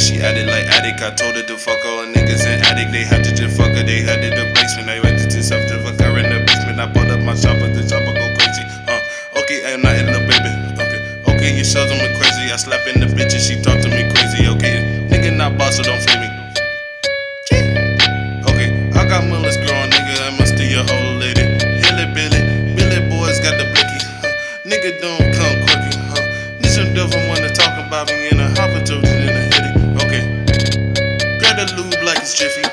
she added like addict. I told her to fuck all niggas in attic. They had to just fuck her. They had it the basement. I went to just have to fuck her in the basement. I pulled up my shopper. The shopper go crazy. Uh, okay, I'm not in the baby. Okay, okay, you shows me crazy. I slap in the bitch and she talk to me crazy. Okay, nigga not boss, so don't feel me. Okay, I got Mullis growing, nigga. I must be your old lady. Hilly Billy, Billy boys got the blicky. Huh. Nigga don't come quickie. Huh. This one devil wanna talk about me in a hopper jiffy.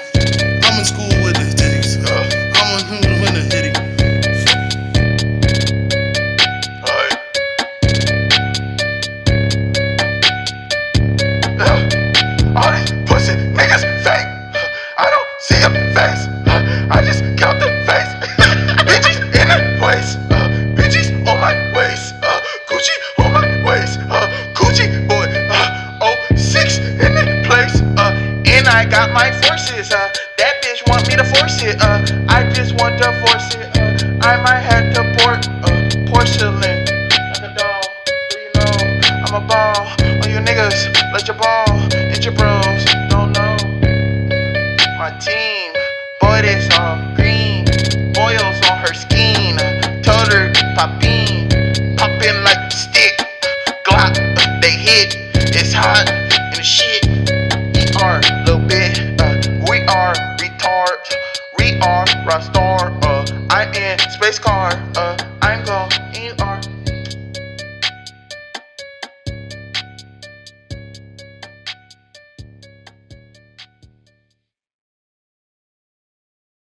force it. Uh, I just want to force it. Uh, I might have to port uh, porcelain. Like a doll, do you know? I'm a ball. all you niggas, let your ball hit your bros. Don't know. My team, boy, this on green. Oils on her skin. Told her popping, poppin' like a stick. Glock, they hit. It's hot. Rasta